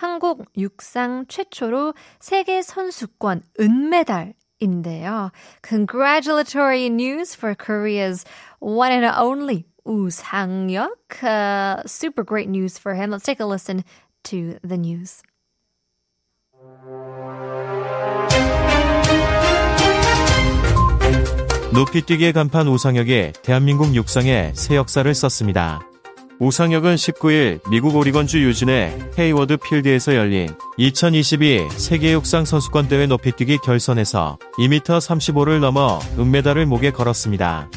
한국 육상 최초로 세계 선수권 은메달 인데요. Congratulatory news for Korea's one and only 우상혁. Uh, super great news for him. Let's take a listen to the news. 높이뛰기의 간판 우상혁이 대한민국 육상에 새 역사를 썼습니다. 우상혁은 19일 미국 오리건주 유진의 헤이워드 필드에서 열린 2022 세계 육상 선수권 대회 높이뛰기 결선에서 2m 35를 넘어 은메달을 목에 걸었습니다.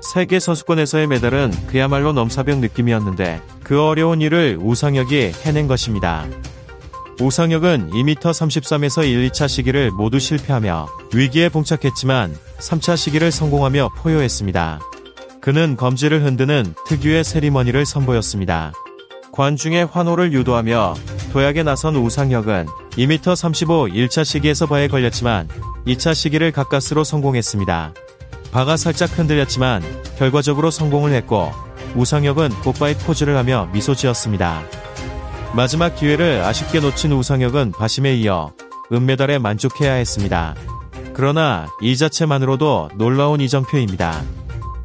세계 선수권에서의 메달은 그야말로 넘사벽 느낌이었는데 그 어려운 일을 우상혁이 해낸 것입니다. 우상혁은 2m 33에서 1, 2차 시기를 모두 실패하며 위기에 봉착했지만 3차 시기를 성공하며 포효했습니다. 그는 검지를 흔드는 특유의 세리머니를 선보였습니다. 관중의 환호를 유도하며 도약에 나선 우상혁은 2m 35 1차 시기에서 바에 걸렸지만 2차 시기를 가까스로 성공했습니다. 바가 살짝 흔들렸지만 결과적으로 성공을 했고 우상혁은 곧바이 포즈를 하며 미소 지었습니다. 마지막 기회를 아쉽게 놓친 우상혁은 바심에 이어 은메달에 만족해야 했습니다. 그러나 이 자체만으로도 놀라운 이정표입니다.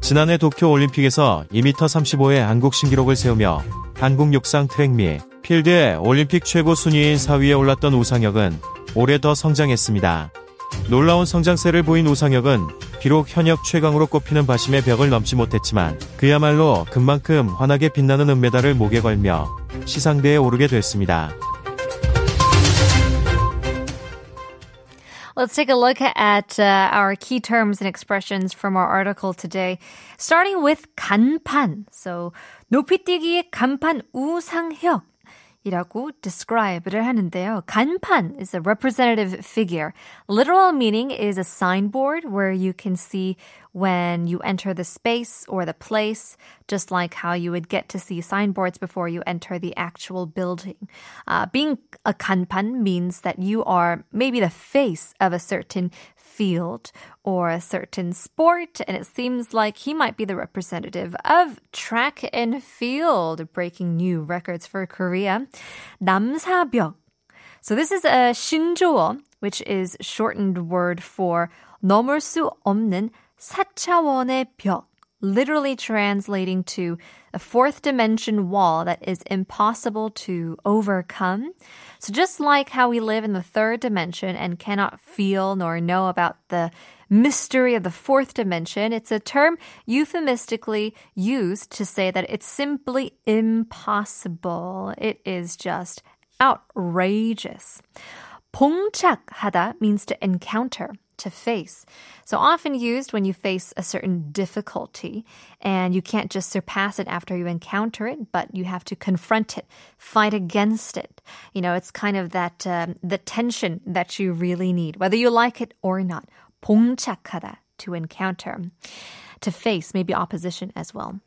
지난해 도쿄 올림픽에서 2m 35의 한국 신기록을 세우며 한국 육상 트랙 및 필드의 올림픽 최고 순위인 4위에 올랐던 우상혁은 올해 더 성장했습니다. 놀라운 성장세를 보인 우상혁은 비록 현역 최강으로 꼽히는 바심의 벽을 넘지 못했지만 그야말로 금만큼 환하게 빛나는 은메달을 목에 걸며 시상대에 오르게 됐습니다. Let's take a look at uh, our key terms and expressions from our article today. Starting with 간판. So, 높이뛰기의 간판 우상혁. 이라고 describe를 하는데요. 간판 is a representative figure. Literal meaning is a signboard where you can see when you enter the space or the place, just like how you would get to see signboards before you enter the actual building. Uh, being a kanpan means that you are maybe the face of a certain field or a certain sport, and it seems like he might be the representative of track and field, breaking new records for Korea. 넘사벽. So this is a 신조어, which is shortened word for 넘을 수 없는 4차원의 벽 literally translating to a fourth dimension wall that is impossible to overcome. So just like how we live in the third dimension and cannot feel nor know about the mystery of the fourth dimension, it's a term euphemistically used to say that it's simply impossible. It is just outrageous. 봉착하다 means to encounter to face. So often used when you face a certain difficulty and you can't just surpass it after you encounter it, but you have to confront it, fight against it. You know, it's kind of that, um, the tension that you really need, whether you like it or not. 봉착하다, to encounter. To face, maybe opposition as well.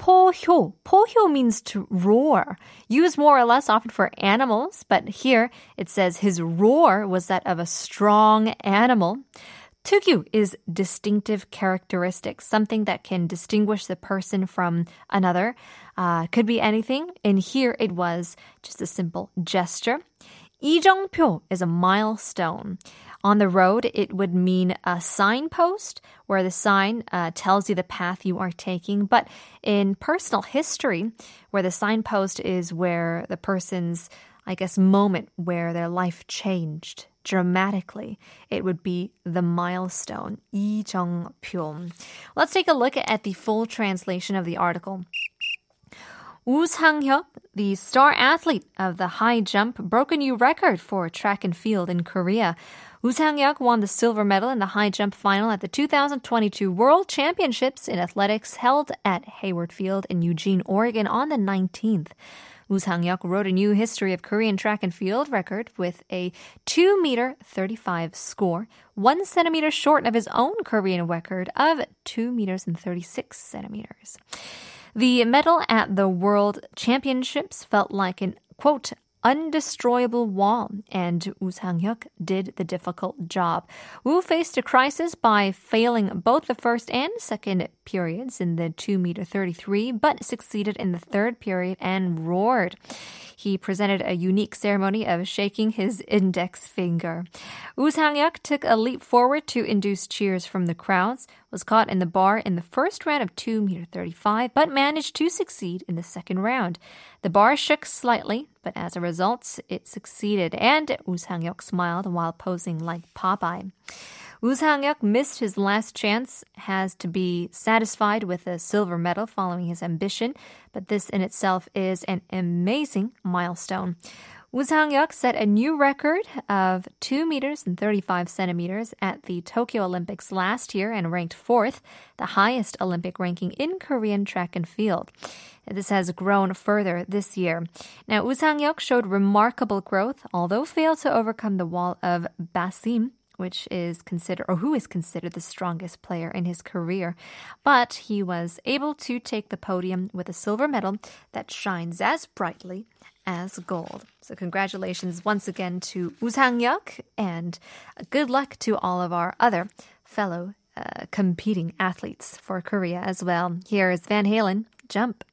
포효. 포효 means to roar. Used more or less often for animals, but here it says his roar was that of a strong animal. 특유 is distinctive characteristics, something that can distinguish the person from another. Uh, could be anything. And here it was just a simple gesture. 이정표 is a milestone. On the road, it would mean a signpost where the sign uh, tells you the path you are taking. But in personal history, where the signpost is where the person's, I guess, moment where their life changed dramatically, it would be the milestone. 이정표. Let's take a look at the full translation of the article. Sang-hyuk, the star athlete of the high jump, broke a new record for track and field in Korea. Woo Sang-hyuk won the silver medal in the high jump final at the 2022 World Championships in Athletics held at Hayward Field in Eugene, Oregon on the 19th. Woo Sang-hyuk wrote a new history of Korean track and field record with a 2 meter 35 score, 1 centimeter short of his own Korean record of 2 meters and 36 centimeters. The medal at the World Championships felt like an quote undestroyable wall, and Woo Sang-hyuk did the difficult job. Woo faced a crisis by failing both the first and second periods in the 2 meter 33, but succeeded in the third period and roared. He presented a unique ceremony of shaking his index finger. Woo Sang-hyuk took a leap forward to induce cheers from the crowds, was caught in the bar in the first round of 2 meter 35, but managed to succeed in the second round. The bar shook slightly, but as a result, it succeeded, and Woo Sang-hyuk smiled while posing like Popeye. Woo Sang-hyuk missed his last chance, has to be satisfied with a silver medal following his ambition, but this in itself is an amazing milestone. Woo Sang-hyuk set a new record of 2 meters and 35 centimeters at the Tokyo Olympics last year and ranked fourth, the highest Olympic ranking in Korean track and field. This has grown further this year. Now, Woo Sang-hyuk showed remarkable growth, although failed to overcome the wall of Barshim, which is considered or who is considered the strongest player in his career. But he was able to take the podium with a silver medal that shines as brightly as gold. So congratulations once again to Woo and good luck to all of our other fellow uh, competing athletes for Korea as well. Here is Van Halen, Jump.